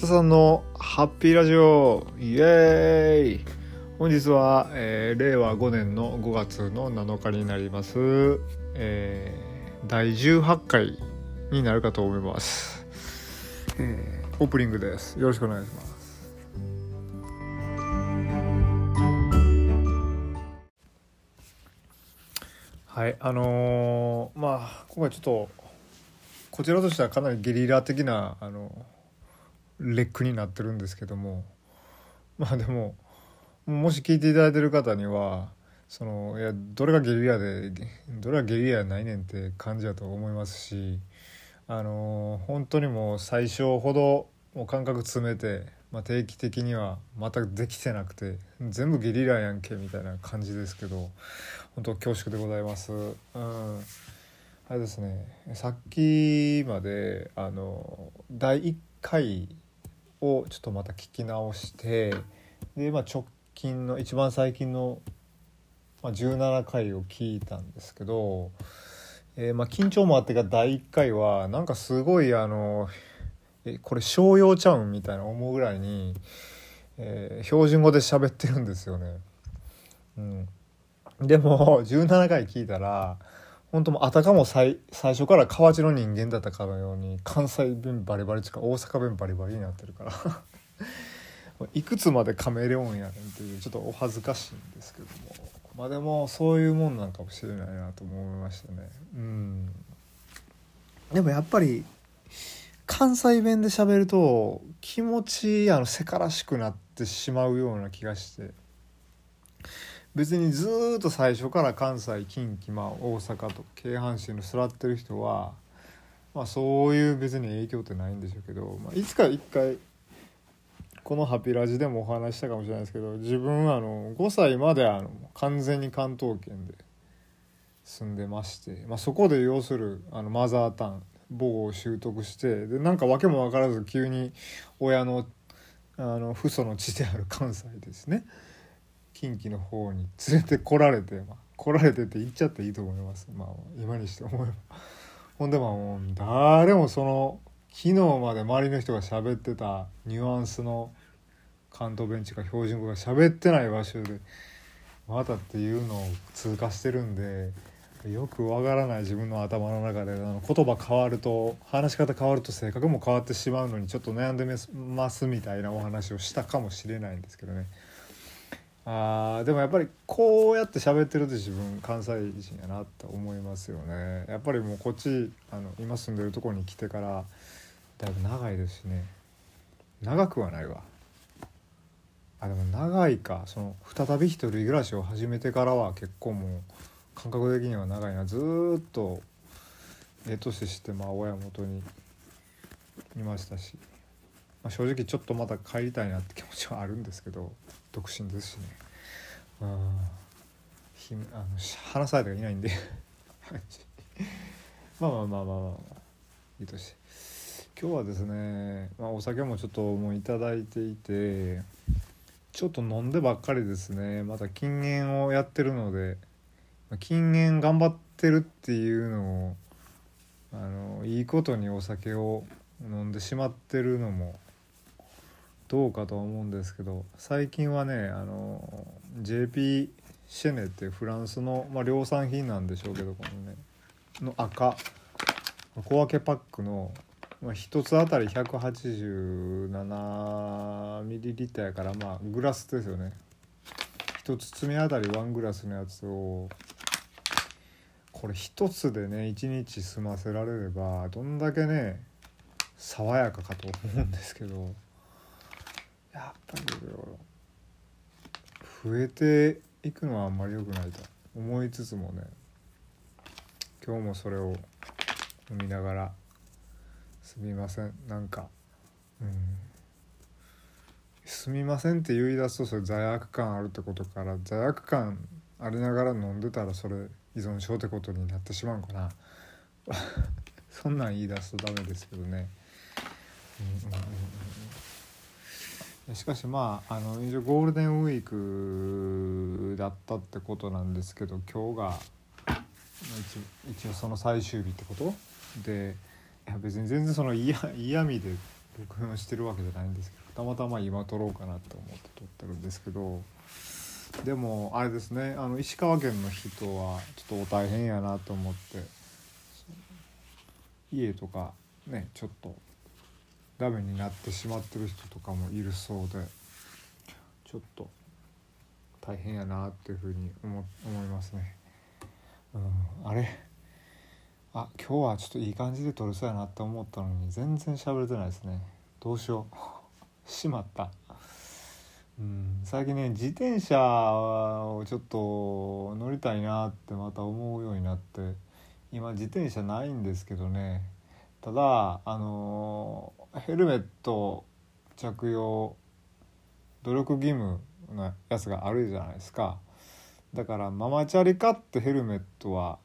北さんのハッピーラジオ。イエーイ。本日は、えー令和5年の5月の7日になります、えー第18回になるかと思います、えーオープニングです。よろしくお願いします。はいあのーまあ今回ちょっとこちらとしてはかなりゲリラ的なあのレックになってるんですけどもまあでももし聞いていただいてる方にはそのいやどれがゲリラでどれがゲリラやないねんって感じだと思いますしあの本当にもう最初ほどもう感覚詰めて、まあ、定期的には全くできてなくて全部ゲリラやんけみたいな感じですけど本当恐縮でございます。うんあれですねさっきまであの第1回をちょっとまた聞き直してで、まあ、直近の一番最近の、まあ、17回を聞いたんですけど、えーまあ、緊張もあってか第1回はなんかすごいあのえこれ商用ちゃうんみたいな思うぐらいに、えー標準語で喋ってるんですよね。うん、でも17回聞いたら本当もあたかも最最初から河内の人間だったかのように関西弁バリバリとか大阪弁バリバリになってるから。いくつまでカメレオンやねんっていうちょっとお恥ずかしいんですけども。まあでもそういうもんなんかもしれないなと思いましたね。うん。でもやっぱり関西弁で喋ると気持ちあのせからしくなってしまうような気がして。別にずっと最初から関西近畿、まあ、大阪と京阪神の座ってる人は、まあ、そういう別に影響ってないんでしょうけど、まあ、いつか一回この「ハピラジ」でもお話ししたかもしれないですけど自分はあの5歳まであの完全に関東圏で住んでまして、まあ、そこで要するあのマザータン母語を習得してでなんか訳も分からず急に親のあの父祖の地である関西ですね。近畿の方に連れてこられて、まあ、来られてって言っちゃっていいと思います、まあ、今にして思えば。ほんでまあもう誰もその昨日まで周りの人が喋ってたニュアンスの関東弁地か標準語が喋ってない場所でまたっていうのを通過してるんでよくわからない自分の頭の中であの言葉変わると話し方変わると性格も変わってしまうのにちょっと悩んでますみたいなお話をしたかもしれないんですけどね。あでもやっぱりこうやって喋ってると自分関西人やなって思いますよね。やっぱりもうこっちあの今住んでるとこに来てからだいぶ長いですしね。長くはないわ。あでも長いか。その再び一人暮らしを始めてからは結構もう感覚的には長いな。ずっとええ年してまあ親元にいましたし、まあ、正直ちょっとまた帰りたいなって気持ちはあるんですけど。独身ですしね。うんひあの話されてがいないんで。まあまあまあまあまあ、まあ、いいとして。今日はですね、まあ、お酒もちょっともういただいていてちょっと飲んでばっかりですね。また禁煙をやってるのでまあ禁煙頑張ってるっていうのをあのいいことにお酒を飲んでしまってるのもどうかと思うんですけど最近はねあの JP シェネってフランスの、まあ、量産品なんでしょうけどこのねの赤小分けパックの、まあ、1つあたり187ミリリッターやからまあグラスですよね。1つ包みあたり1グラスのやつをこれ1つでね1日済ませられればどんだけね爽やかかと思うんですけど。やっぱり。増えていくのはあんまり良くないと思いつつもね今日もそれを飲みながらすみません。なんかうん。すみませんって言い出すとそれ罪悪感あるってことから罪悪感ありながら飲んでたらそれ依存症ってことになってしまうんかな。そんなん言い出すとダメですけどね。うんうんうんうん。しかしまああの一応ゴールデンウィークだったってことなんですけど今日が一一応その最終日ってこと？でいや別に全然その嫌嫌味で録音してるわけじゃないんですけどたまたま今撮ろうかなと思って撮ってるんですけどでもあれですねあの石川県の人はちょっと大変やなと思って家とかねちょっとダメになってしまってる人とかもいるそうでちょっと大変やなっていうふうに思思いますね。うん、あれ？あ今日はちょっといい感じで撮れそうやなって思ったのに全然喋れてないですね。どうしよう。しまった。うん最近ね自転車をちょっと乗りたいなってまた思うようになって今自転車ないんですけどね。ただあのヘルメット着用努力義務のやつがあるじゃないですか。だからママチャリ買ってヘルメットは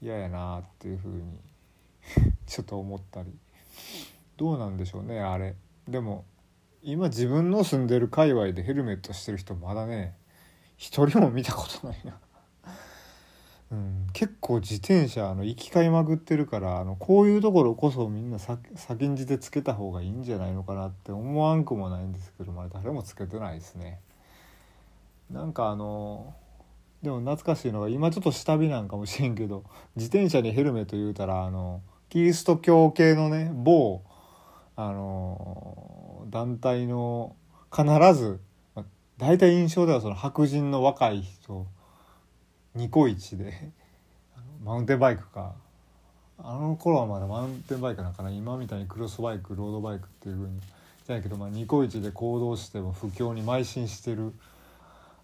嫌やなっていうふうに ちょっと思ったり。どうなんでしょうねあれ。でも今自分の住んでる界隈でヘルメットしてる人まだね一人も見たことないな。結構自転車あの行き交いまくってるからあのこういうところこそみんな先んじてつけた方がいいんじゃないのかなって思わんくもないんですけどまだ誰もつけてないですね。なんかあのでも懐かしいのが今ちょっと下火なんかもしれんけど自転車にヘルメット言うたらあのキリスト教系のね某あの団体の必ず大体印象ではその白人の若い人ニコイチで マウンテンバイクか。あの頃はまだマウンテンバイクなんかな今みたいにクロスバイクロードバイクっていう風にじゃないけど、まあ、ニコイチで行動しても不況に邁進してる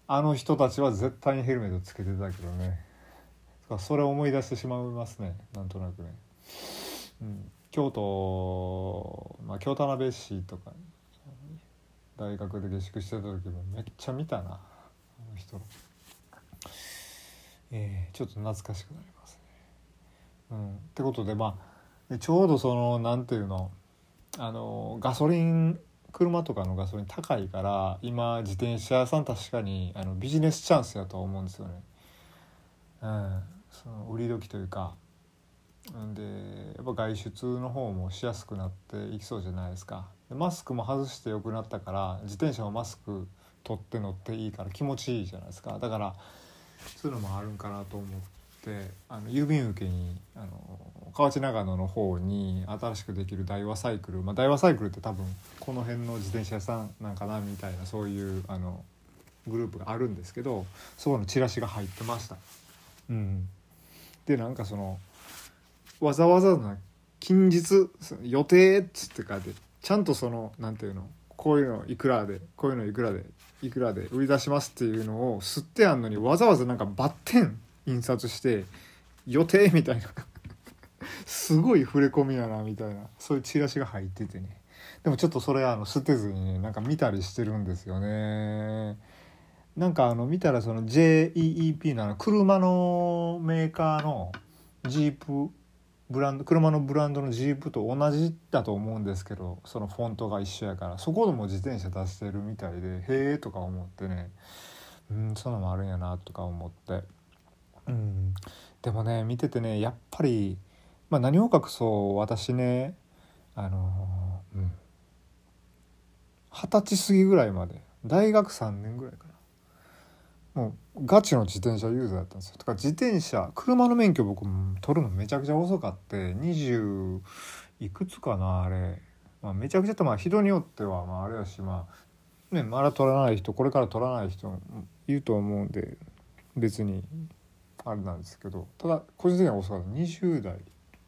あの人たちは絶対にヘルメットつけてたけどね。それを思い出してしまいますね。なんとなくね。うん、京都、まあ、京田辺市とか大学で下宿してた時もめっちゃ見たな。あの人。えー、ちょっと懐かしくなりますね。うん、ってことでまあちょうどその何ていうのあのガソリン車とかのガソリン高いから今自転車屋さん確かにあのビジネスチャンスやと思うんですよね。うん、その売り時というか。でやっぱ外出の方もしやすくなっていきそうじゃないですか。でマスクも外してよくなったから自転車もマスク取って乗っていいから気持ちいいじゃないですか。だからそういうのもあるんかなと思ってあの郵便受けにあの河内長野の方に新しくできる大和サイクル、まあ、大和サイクルって多分この辺の自転車屋さんなんかなみたいなそういうあのグループがあるんですけどそこのチラシが入ってました。うん、でなんかそのわざわざな近日予定っつって書いてちゃんとその何ていうのこういうのいくらでこういうのいくらでいくらで売り出しますっていうのを吸ってあんのにわざわざなんかバッテン印刷して予定みたいな。すごい触れ込みやなみたいな。そういうチラシが入っててね。でもちょっとそれあの捨てずにねなんか見たりしてるんですよね。なんかあの見たらその JEEP の車のメーカーのジープブランド車のブランドのジープと同じだと思うんですけどそのフォントが一緒やから。そこでも自転車出してるみたいでへえとか思ってね。うんそんなのもあるんやなとか思って。うん。でもね見ててねやっぱりまあ何を隠そう私ねあのうん。二十歳過ぎぐらいまで。大学3年ぐらいかもうガチの自転車ユーザーだったんですよ。だか自転車車の免許僕取るのめちゃくちゃ遅かって20いくつかなあれ、まあ、めちゃくちゃとまあ人によってはまああれやしまあねまだ取らない人これから取らない人いると思うんで別にあれなんですけどただ個人的には遅かった。20代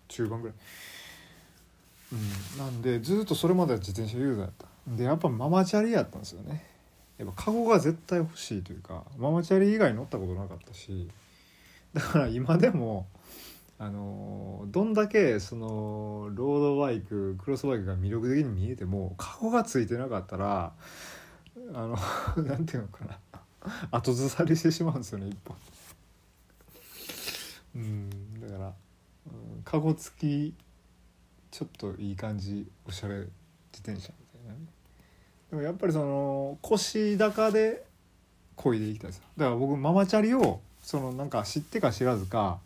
中盤ぐらい。うん、なんでずっとそれまでは自転車ユーザーやった。でやっぱママチャリやったんですよね。やっぱカゴが絶対欲しいというかママチャリ以外乗ったことなかったしだから今でもあのどんだけそのロードバイククロスバイクが魅力的に見えてもカゴがついてなかったらあの なんていうのかな後ずさりしてしまうんですよね一本。うんだから、うん、カゴ付きちょっといい感じおしゃれ自転車。でもやっぱりその腰高で漕いでいきたいです。だから僕ママチャリをそのなんか知ってか知らずか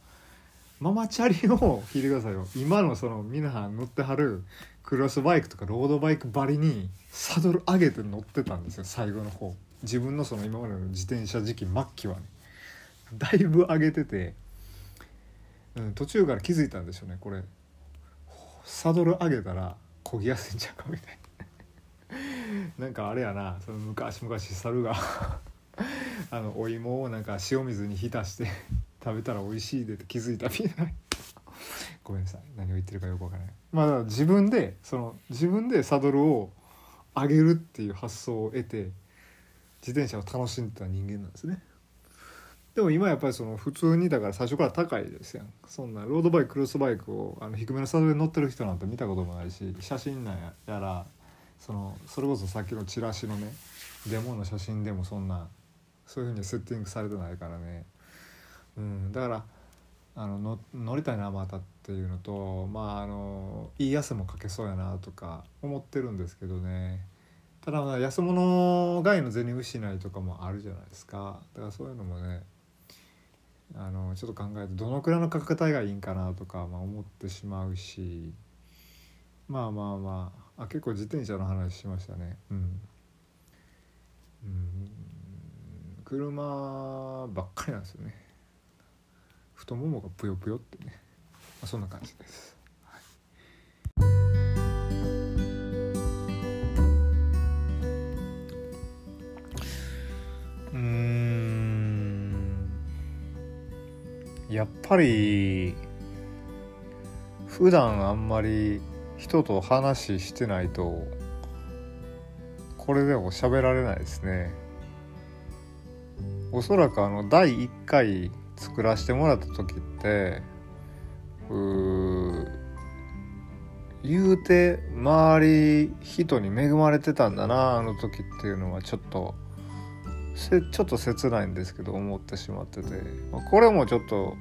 ママチャリを聞いてくださいよ。今のその皆さん乗ってはるクロスバイクとかロードバイクばりにサドル上げて乗ってたんですよ。最後の方。自分のその今までの自転車時期末期はね。だいぶ上げてて、うん、途中から気づいたんでしょうねこれ。サドル上げたら漕ぎやすいんちゃうかみたいな。なんかあれやなその昔々猿が あのお芋をなんか塩水に浸して食べたら美味しいでって気づいたみたい。なごめんなさい。何を言ってるかよくわからない。まあだから自分でその自分でサドルを上げるっていう発想を得て自転車を楽しんでた人間なんですね。でも今やっぱりその普通にだから最初から高いですやん。そんなロードバイククロスバイクをあの低めのサドルで乗ってる人なんて見たこともないし写真なんやらそのそれこそさっきのチラシのねデモの写真でもそんなそういうふうにセッティングされてないからね、うん、だからあのの乗りたいなまたっていうのとまああのいい汗もかけそうやなとか思ってるんですけどね。ただ安物買いの銭失いとかもあるじゃないですか。だからそういうのもねあのちょっと考えてどのくらいの価格帯がいいんかなとか、まあ、思ってしまうし。まあまあまああ結構自転車の話しましたね。うん、うん、車ばっかりなんですよね。太ももがぷよぷよってね、まあ、そんな感じです。うん。やっぱり普段あんまり人と話してないとこれでも喋られないですね。おそらくあの第1回作らせてもらった時ってう言うて周り人に恵まれてたんだなあの時っていうのはちょっとちょっと切ないんですけど思ってしまってて、これもちょっと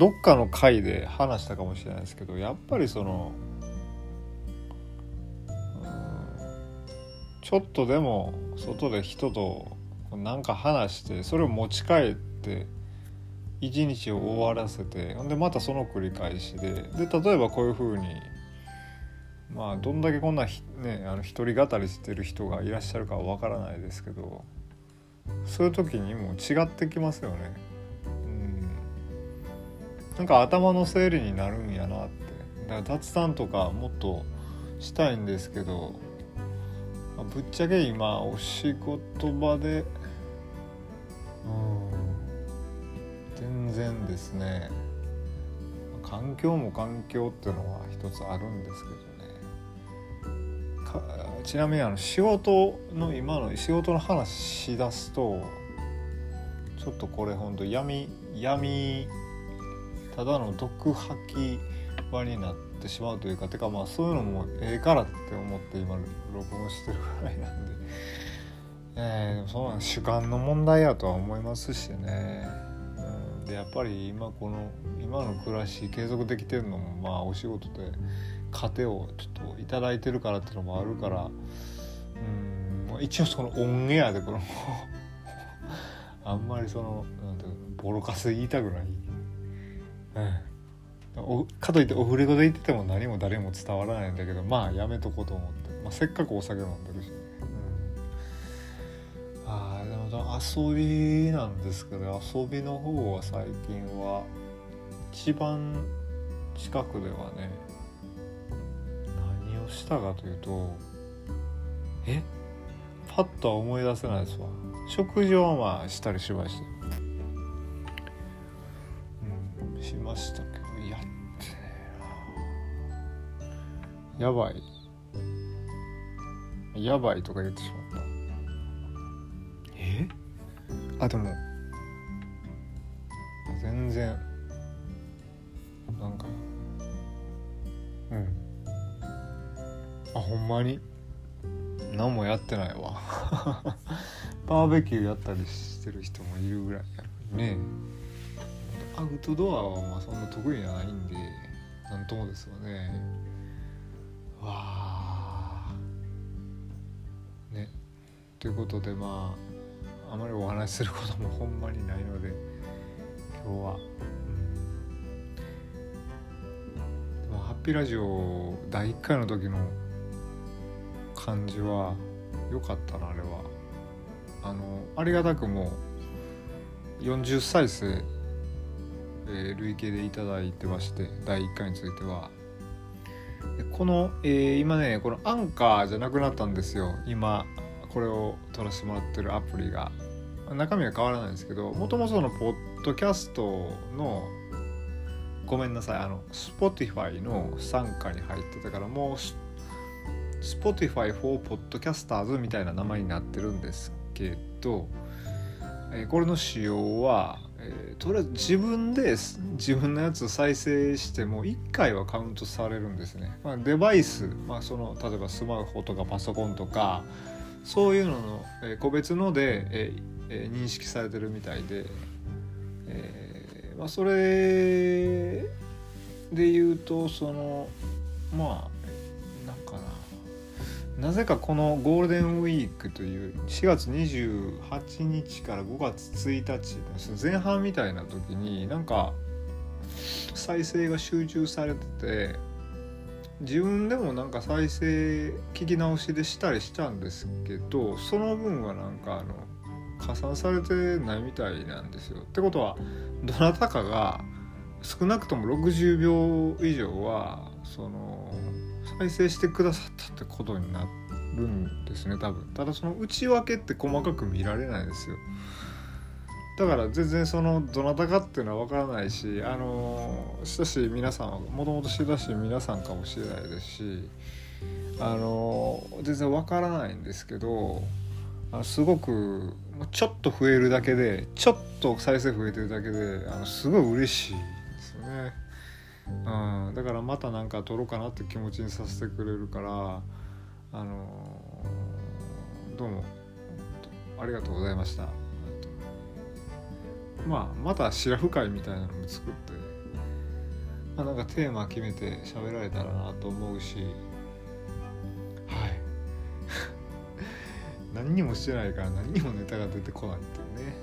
どっかの回で話したかもしれないですけどやっぱりそのちょっとでも外で人となんか話してそれを持ち帰って一日を終わらせてほんでまたその繰り返しでで例えばこういうふうにまあどんだけこんなねあの一人語りしてる人がいらっしゃるかは分からないですけどそういう時にも違ってきますよね。うん、なんか頭の整理になるんやなってだから雑談とかもっとしたいんですけどぶっちゃけ今お仕事場でうん全然ですね。環境も環境っていうのは一つあるんですけどね。ちなみにあの仕事の今の仕事の話しだすとちょっとこれほんと闇闇ただの毒吐き場になっててしまうというかてかまあそういうのもええからって思って今録音してるぐらいなんで、えー、でもそうなん主観の問題やとは思いますしね、うん、でやっぱり今この今の暮らし継続できてるのもまあお仕事で。糧をちょっと頂いてるからっていうのもあるから。うん。まあ一応そのオンエアでこの あんまりそのなんていうのボロカス言いたくない、うん、かといってオフレコで言ってても何も誰も伝わらないんだけどまあやめとこうと思って、まあ、せっかくお酒飲んでるし、うん、ああでも遊びなんですけど遊びの方は最近は一番近くではね何をしたかというとえ？パッとは思い出せないですわ。食事はまあしたりしました。うんしました。やばい。やばいとか言ってしまった。え？あでも。全然。なんか。うん。あほんまに？何もやってないわ。バーベキューやったりしてる人もいるぐらいやるね。アウトドアはまあそんな得意じゃないんでなんともですよねわあね。ということでまああまりお話しすることもほんまにないので今日は、うん、ピーラジオ第1回の時の感じは良かったなあれは。あのありがたくも40再生、えー、累計でいただいてまして第1回については。この、えー、今ねこのアンカーじゃなくなったんですよ。今これを撮らせてもらってるアプリが。中身は変わらないんですけどもともとのポッドキャストのごめんなさいあの Spotify の傘下に入ってたからもう Spotify for Podcasters みたいな名前になってるんですけど、えー、これの仕様は、えー、とりあえず自分で自分のやつ再生しても1回はカウントされるんですね、まあ、デバイス、まあ、その例えばスマホとかパソコンとかそういうのの、えー、個別ので、えー、認識されてるみたいで、えーまあ、それで言うとそのまあなぜかこのゴールデンウィークという4月28日から5月1日前半みたいな時になんか再生が集中されてて自分でもなんか再生聞き直しでしたりしたんですけどその分はなんかあの加算されてないみたいなんですよ。ってことはどなたかが少なくとも60秒以上はその再生してくださったってことになるんですね多分。ただその内訳って細かく見られないですよ。だから全然そのどなたかっていうのは分からないしあの親しい皆さんはもともと親しい皆さんかもしれないですしあの全然分からないんですけどあのすごくちょっと増えるだけでちょっと再生増えてるだけであのすごい嬉しいですよね、うん、だからまた何か撮ろうかなって気持ちにさせてくれるからあのどうもありがとうございました。まあまたシラフ会みたいなのも作って、まあ、なんかテーマ決めて喋られたらなと思うしはい。何にもしてないから何にもネタが出てこないっていうね。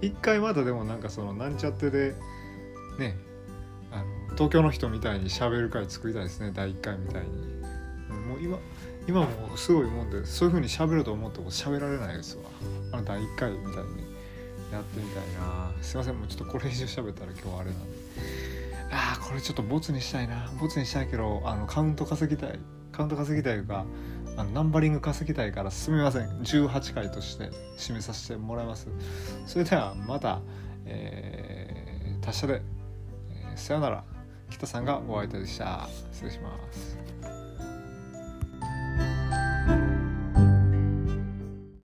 うん。一回まだでもなんかそのなんちゃってでね東京の人みたいに喋る会作りたいですね。第1回みたいに、もう今今もすごいもんでそういう風に喋ると思っても喋られないですわ。あの第1回みたいにやってみたいな。すいませんもうちょっとこれ以上喋ったら今日はあれなんで。ああこれちょっとボツにしたいな。ボツにしたいけどあのカウント稼ぎたい。カウント稼ぎたいかあのナンバリング稼ぎたいからすみません。18回として締めさせてもらいます。それではまた、えー、達者で、えー、さよなら。北さんがお相手でした。失礼します。